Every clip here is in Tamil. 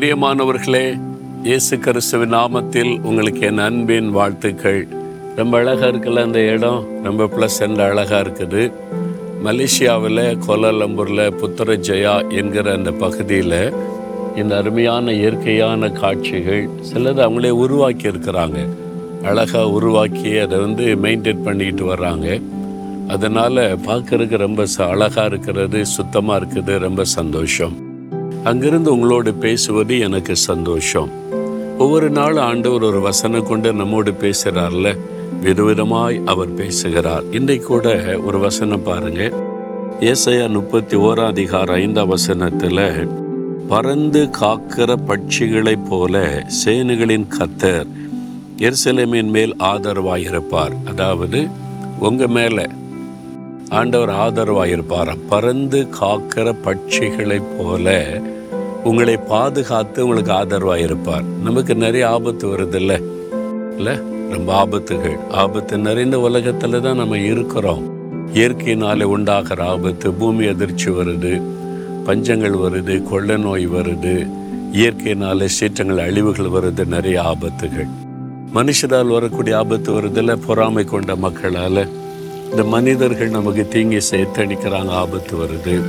பிரியமானவர்களே இயேசு கிறிஸ்துவின் நாமத்தில் உங்களுக்கு என் அன்பின் வாழ்த்துக்கள். ரொம்ப அழகாக இருக்குல்ல அந்த இடம்? ரொம்ப ப்ளசண்ட் அழகாக இருக்குது. மலேசியாவில் கோலாலம்பூரில் புத்தரஜயா என்கிற அந்த பகுதியில் இந்த அருமையான இயற்கையான காட்சிகள் சிலது அவங்களே உருவாக்கி இருக்கிறாங்க அழகாக உருவாக்கி அதை வந்து மெயின்டைன் பண்ணிக்கிட்டு வர்றாங்க. அதனால் பார்க்கறதுக்கு ரொம்ப ச அழகாக இருக்கிறது சுத்தமாக இருக்குது ரொம்ப சந்தோஷம். அங்கிருந்து உங்களோடு பேசுவது எனக்கு சந்தோஷம். ஒவ்வொரு நாள் ஆண்டவர் ஒரு வசனம் கொண்டு நம்மோடு பேசுகிறார்ல விதவிதமாய் அவர் பேசுகிறார். இன்றைக்கு கூட ஒரு வசனம் பாருங்க. ஏசையா முப்பத்தி ஓராம் அதிகார ஐந்தாம் வசனத்தில் பறந்து காக்கிற பட்சிகளைப் போல சேனுகளின் கத்தர் எருசலேமின் மேல் ஆதரவாயிருப்பார். அதாவது உங்க மேலே ஆண்டவர் ஆதரவாயிருப்பார்? பறந்து காக்கிற பட்சிகளைப் போல உங்களை பாதுகாத்து உங்களுக்கு ஆதரவாக இருப்பார் நமக்கு நிறைய ஆபத்து வருது இல்லை? இல்லை ரொம்ப ஆபத்துகள். ஆபத்து நிறைந்த உலகத்தில் தான் நம்ம இருக்கிறோம். இயற்கையினாலே உண்டாகிற ஆபத்து பூமி அதிர்ச்சி வருது பஞ்சங்கள் வருது கொள்ள நோய் வருது இயற்கையினாலே சீற்றங்கள் அழிவுகள் வருது நிறைய ஆபத்துகள். மனுஷரால் வரக்கூடிய ஆபத்து வருதுல்ல? பொறாமை கொண்ட மக்களால். இந்த மனிதர்கள் நமக்கு தீங்கி சேர்த்தணிக்கிறாங்க ஆபத்து வருது.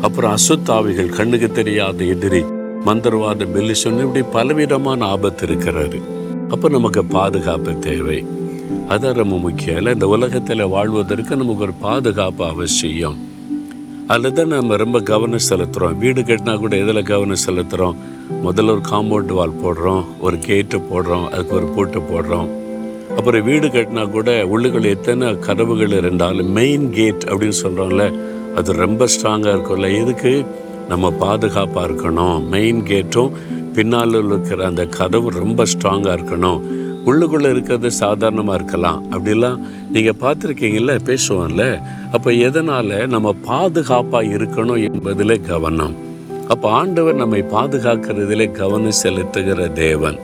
அப்புறம் அசுத்தாவிகள் கண்ணுக்கு தெரியாத எதிரி மந்திரவாத பெல்லி சொன்ன இப்படி பலவிதமான ஆபத்து இருக்கிறாரு. அப்போ நமக்கு பாதுகாப்பு தேவை. அதான் ரொம்ப முக்கியம். இல்லை இந்த உலகத்தில் வாழ்வதற்கு நமக்கு ஒரு பாதுகாப்பு அவசியம். அதில் தான் நம்ம ரொம்ப கவனம் செலுத்துகிறோம் வீடு கட்டினா கூட எதில் கவனம் செலுத்துகிறோம் முதல்ல ஒரு காம்பவுண்ட் வால் போடுறோம். ஒரு கேட்டு போடுறோம். அதுக்கு ஒரு பூட்டு போடுறோம். அப்புறம் வீடு கட்டினா கூட உள்ளுக்குள்ள எத்தனை கதவுகள் இருந்தாலும் மெயின் கேட் அப்படின்னு சொல்கிறோம்ல அது ரொம்ப ஸ்ட்ராங்காக இருக்கும்ல. எதுக்கு? நம்ம பாதுகாப்பாக இருக்கணும். மெயின் கேட்டும் பின்னால் இருக்கிற அந்த கதவு ரொம்ப ஸ்ட்ராங்காக இருக்கணும். உள்ளுக்குள்ளே இருக்கிறது சாதாரணமாக இருக்கலாம். அப்படிலாம் நீங்கள் பார்த்துருக்கீங்கள பேசுவோம்ல. அப்போ எதனால் நம்ம பாதுகாப்பாக இருக்கணும் என்பதில் கவனம். அப்போ ஆண்டவர் நம்மை பாதுகாக்கிறதிலே கவனம் செலுத்துகிற தேவன்.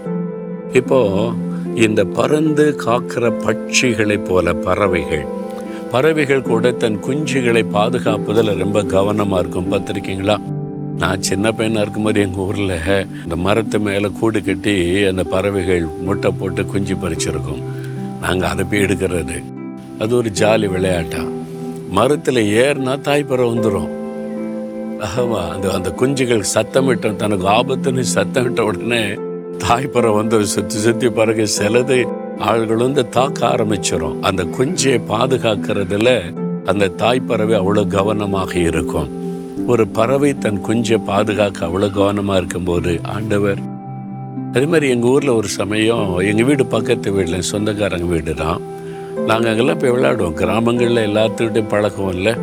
இப்போது இந்த பறந்து காக்கிற பட்சிகளைப் போல பறவைகள் பறவைகள் கூட தன் குஞ்சுகளை பாதுகாப்பதில் ரொம்ப கவனமாக இருக்கும். பார்த்துருக்கீங்களா? நான் சின்ன பையனாக இருக்கும்போது எங்கள் ஊரில் இந்த மரத்து மேலே கூடு கட்டி அந்த பறவைகள் முட்டை போட்டு குஞ்சு பறிச்சிருக்கோம். நாங்கள் அதை போய் எடுக்கிறது. அது ஒரு ஜாலி விளையாட்டா? மரத்தில் ஏறினா தாய்ப்பறவை வந்துடும் ஆமா அந்த அந்த குஞ்சுகள் சத்தமிட்ட தனக்கு ஆபத்துன்னு சத்தமிட்ட உடனே தாய்ப்பறவை வந்து சுற்றி சுற்றி பிறகு சிலது ஆள்கள் வந்து தாக்க ஆரம்பிச்சிடும் அந்த குஞ்சியை பாதுகாக்கிறதுல அந்த தாய்ப்பறவை அவ்வளோ கவனமாக இருக்கும். ஒரு பறவை தன் குஞ்சை பாதுகாக்க அவ்வளோ கவனமாக இருக்கும்போது ஆண்டவர் அதே மாதிரி எங்கள் ஊரில் ஒரு சமயம் எங்கள் வீடு பக்கத்து வீட்டில் சொந்தக்காரங்க வீடு தான் நாங்கள் அங்கெல்லாம் போய் விளையாடுவோம். கிராமங்களில் எல்லாத்துக்கிட்டையும் பழக்கம் இல்லை.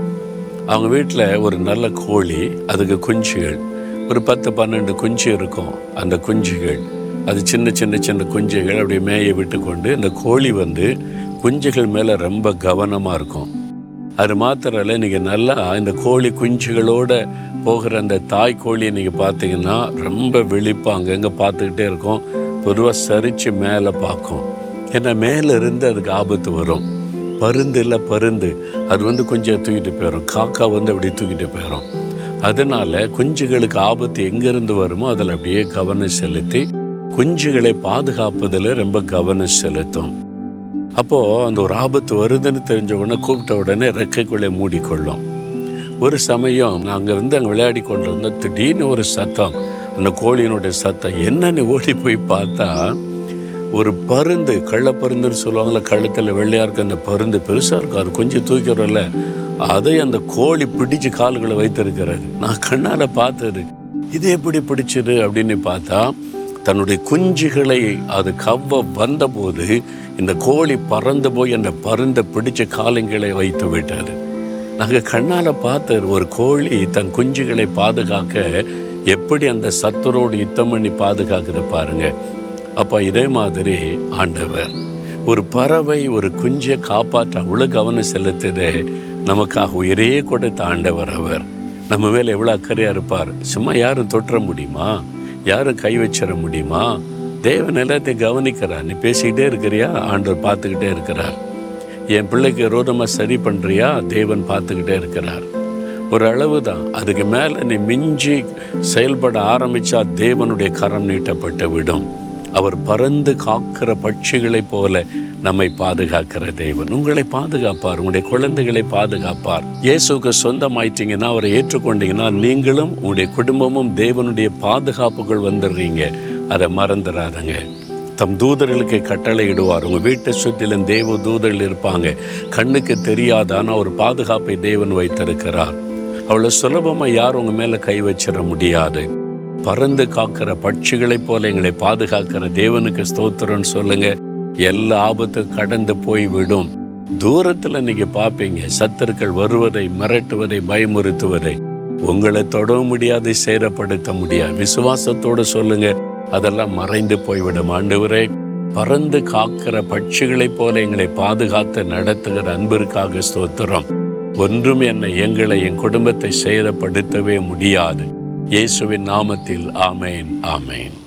அவங்க வீட்டில் ஒரு நல்ல கோழி அதுக்கு குஞ்சுகள். ஒரு பத்து பன்னெண்டு குஞ்சு இருக்கும். அந்த குஞ்சுகள் அது சின்ன சின்ன சின்ன குஞ்சுகள் அப்படியே மேய விட்டு கொண்டு இந்த கோழி வந்து குஞ்சுகள் மேலே ரொம்ப கவனமாக இருக்கும். அது மாத்திரம் இல்லை நீங்கள் நல்லா இந்த கோழி குஞ்சுகளோட போகிற அந்த தாய் கோழியை நீங்கள் பார்த்தீங்கன்னா ரொம்ப விழிப்பாக அங்கங்கே பார்த்துக்கிட்டே இருக்கும். பொதுவாக சரித்து மேலே பார்க்கும். ஏன்னா மேலே இருந்து அதுக்கு ஆபத்து வரும். பருந்து இல்லை பருந்து. அது வந்து கொஞ்சம் தூக்கிட்டு போயிடும் காக்கா வந்து அப்படியே தூக்கிட்டு போயிடும் அதனால குஞ்சுகளுக்கு ஆபத்து எங்கேருந்து வருமோ அதில் அப்படியே கவனம் செலுத்தி குஞ்சுகளை பாதுகாப்பதில் ரொம்ப கவனம் செலுத்தும். அப்போது அந்த ஒரு ஆபத்து வருதுன்னு தெரிஞ்ச உடனே கூப்பிட்ட உடனே ரெக்கைக்குள்ளே மூடிக்கொள்ளும். ஒரு சமயம் நாங்கள் வந்து அங்கே விளையாடி கொண்டிருந்தோம் திடீர்னு ஒரு சத்தம் அந்த கோழியினுடைய சத்தம் என்னன்னு ஓடி போய் பார்த்தா ஒரு பருந்து கள்ளப்பருந்துன்னு சொல்லுவாங்கள்ல கழுத்தில் வெள்ளையாக இருக்க அந்த பருந்து பெருசாக இருக்கும் அது கொஞ்சம் தூக்கிறோம்ல அதை அந்த கோழி பிடிச்சு கால்களை வைத்திருக்கிறாரு நான் கண்ணால் பார்த்தது இது எப்படி பிடிச்சது? அப்படின்னு பார்த்தா தன்னுடைய குஞ்சுகளை அது கவ்வ வந்தபோது இந்த கோழி பறந்து போய் அந்த பருந்தை பிடிச்ச காலங்களை வைத்து விட்டாரு நாங்கள் கண்ணால் பார்த்த ஒரு கோழி தன் குஞ்சுகளை பாதுகாக்க எப்படி அந்த சத்துரோடு யுத்தம் பண்ணி பாதுகாக்கிற பாருங்க. அப்போ இதே மாதிரி ஆண்டவர் ஒரு பறவை ஒரு குஞ்சை காப்பாற்ற அவ்வளோ கவனம் செலுத்துதே நமக்காக உயிரையே கொடுத்த ஆண்டவர் அவர். நம்ம மேலே எவ்வளோ அக்கறையாக இருப்பார். சும்மா யாரும் தொற்ற முடியுமா? யாரும் கை வச்சிட முடியுமா? தேவன் எல்லாத்தையும் கவனிக்கிறார். நீ பேசிக்கிட்டே இருக்கிறியா? ஆண்டவர் பார்த்துக்கிட்டே இருக்கிறார். என் பிள்ளைக்கு ரோதமாக சரி பண்ணுறியா தேவன் பார்த்துக்கிட்டே இருக்கிறார். ஒரு அளவு தான் அதுக்கு மேலே நீ மிஞ்சி செயல்பட ஆரம்பிச்சா தேவனுடைய கரம் நீட்டப்பட்டு விடும் அவர் பறந்து காக்கிற பட்சிகளைப் போல நம்மை பாதுகாக்கிற தேவன். உங்களை பாதுகாப்பார். உங்களுடைய குழந்தைகளை பாதுகாப்பார். இயேசுக்கு சொந்தமாயிட்டீங்கன்னா அவரை ஏற்றுக்கொண்டீங்கன்னா நீங்களும் உங்களுடைய குடும்பமும் தேவனுடைய பாதுகாப்புகள் வந்துடுறீங்க. அதை மறந்துடாதங்க. தம் தூதர்களுக்கு கட்டளை இடுவார் உங்கள் வீட்டை சுற்றிலும் தேவ தூதர்கள் இருப்பாங்க. கண்ணுக்கு தெரியாதான ஒரு பாதுகாப்பை தேவன் வைத்திருக்கிறார். அவ்வளோ சுலபமாக யாரும் உங்கள் மேலே கை வச்சிட முடியாது. பறந்து காக்கிற பட்சிகளைப் போல எங்களை பாதுகாக்கிற தேவனுக்கு ஸ்தோத்திரம்னு சொல்லுங்கள் எல்லா ஆபத்தும் கடந்து போய் விடும் தூரத்தில் நீங்க பார்ப்பீங்க சத்தர்கள் வருவதை மிரட்டுவதை பயமுறுத்துவதை. உங்களை தொட முடியாது சேரப்படுத்த முடியாது. விசுவாசத்தோடு சொல்லுங்க. அதெல்லாம் மறைந்து போய்விடும். ஆண்டவரே பறந்து காக்கிற பட்சிகளைப் போல எங்களை பாதுகாத்து நடத்துகிற அன்பிற்காக ஸ்தோத்திரம். ஒன்றும் என்னை எங்களை என் குடும்பத்தை சேதப்படுத்தவே முடியாது. இயேசுவின் நாமத்தில் ஆமேன் ஆமேன்.